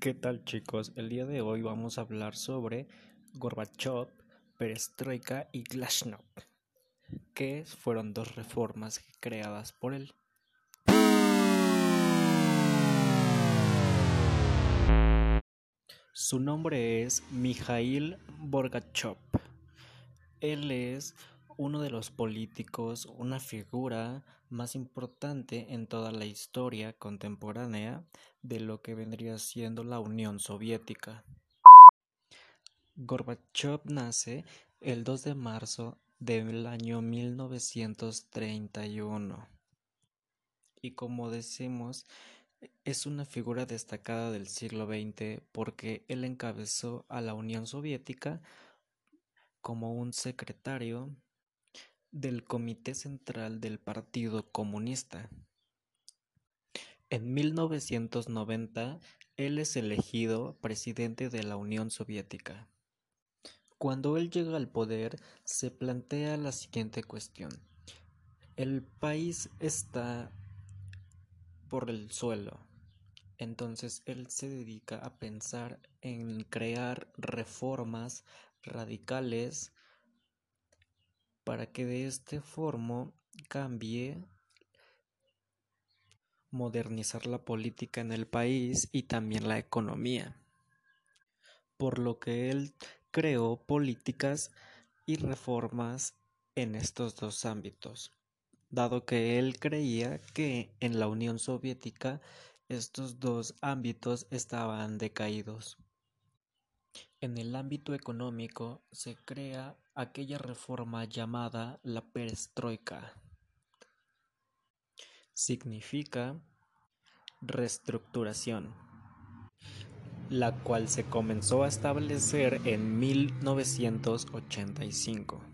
¿Qué tal chicos? El día de hoy vamos a hablar sobre Gorbachev, Perestroika y Glasnost, que fueron dos reformas creadas por él. Su nombre es Mikhail Gorbachev. Él es uno de los políticos, una figura más importante en toda la historia contemporánea de lo que vendría siendo la Unión Soviética. Gorbachev nace el 2 de marzo del año 1931 y como decimos es una figura destacada del siglo XX porque él encabezó a la Unión Soviética como un secretario del Comité Central del Partido Comunista. En 1990, él es elegido presidente de la Unión Soviética. Cuando él llega al poder, se plantea la siguiente cuestión. El país está por el suelo. Entonces él se dedica a pensar en crear reformas radicales para que de este forma cambie modernizar la política en el país y también la economía. Por lo que él creó políticas y reformas en estos dos ámbitos, dado que él creía que en la Unión Soviética estos dos ámbitos estaban decaídos. En el ámbito económico se crea aquella reforma llamada la perestroika. Significa reestructuración, la cual se comenzó a establecer en 1985.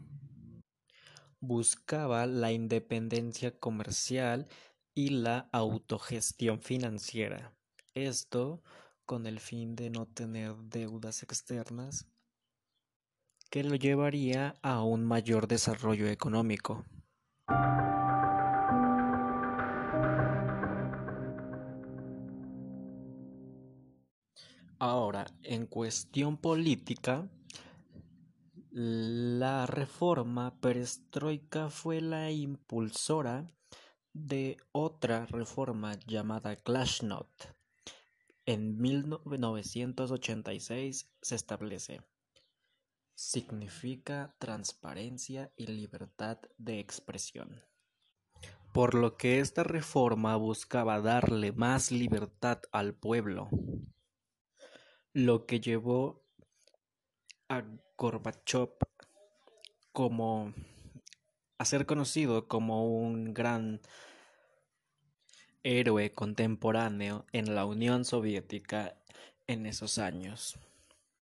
Buscaba la independencia comercial y la autogestión financiera. Esto con el fin de no tener deudas externas que lo llevaría a un mayor desarrollo económico. Ahora, en cuestión política, la reforma perestroika fue la impulsora de otra reforma llamada Glasnost en 1986 se establece. Significa transparencia y libertad de expresión. Por lo que esta reforma buscaba darle más libertad al pueblo, lo que llevó a Gorbachev como a ser conocido como un gran héroe contemporáneo en la Unión Soviética en esos años.